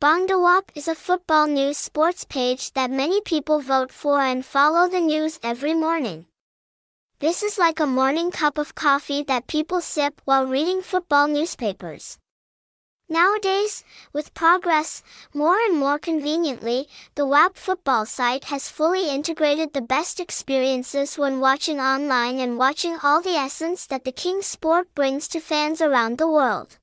Bongdawap is a football news sports page that many people vote for and follow the news every morning. This is like a morning cup of coffee that people sip while reading football newspapers. Nowadays, with progress, more and more conveniently, the WAP football site has fully integrated the best experiences when watching online and watching all the essence that the King sport brings to fans around the world.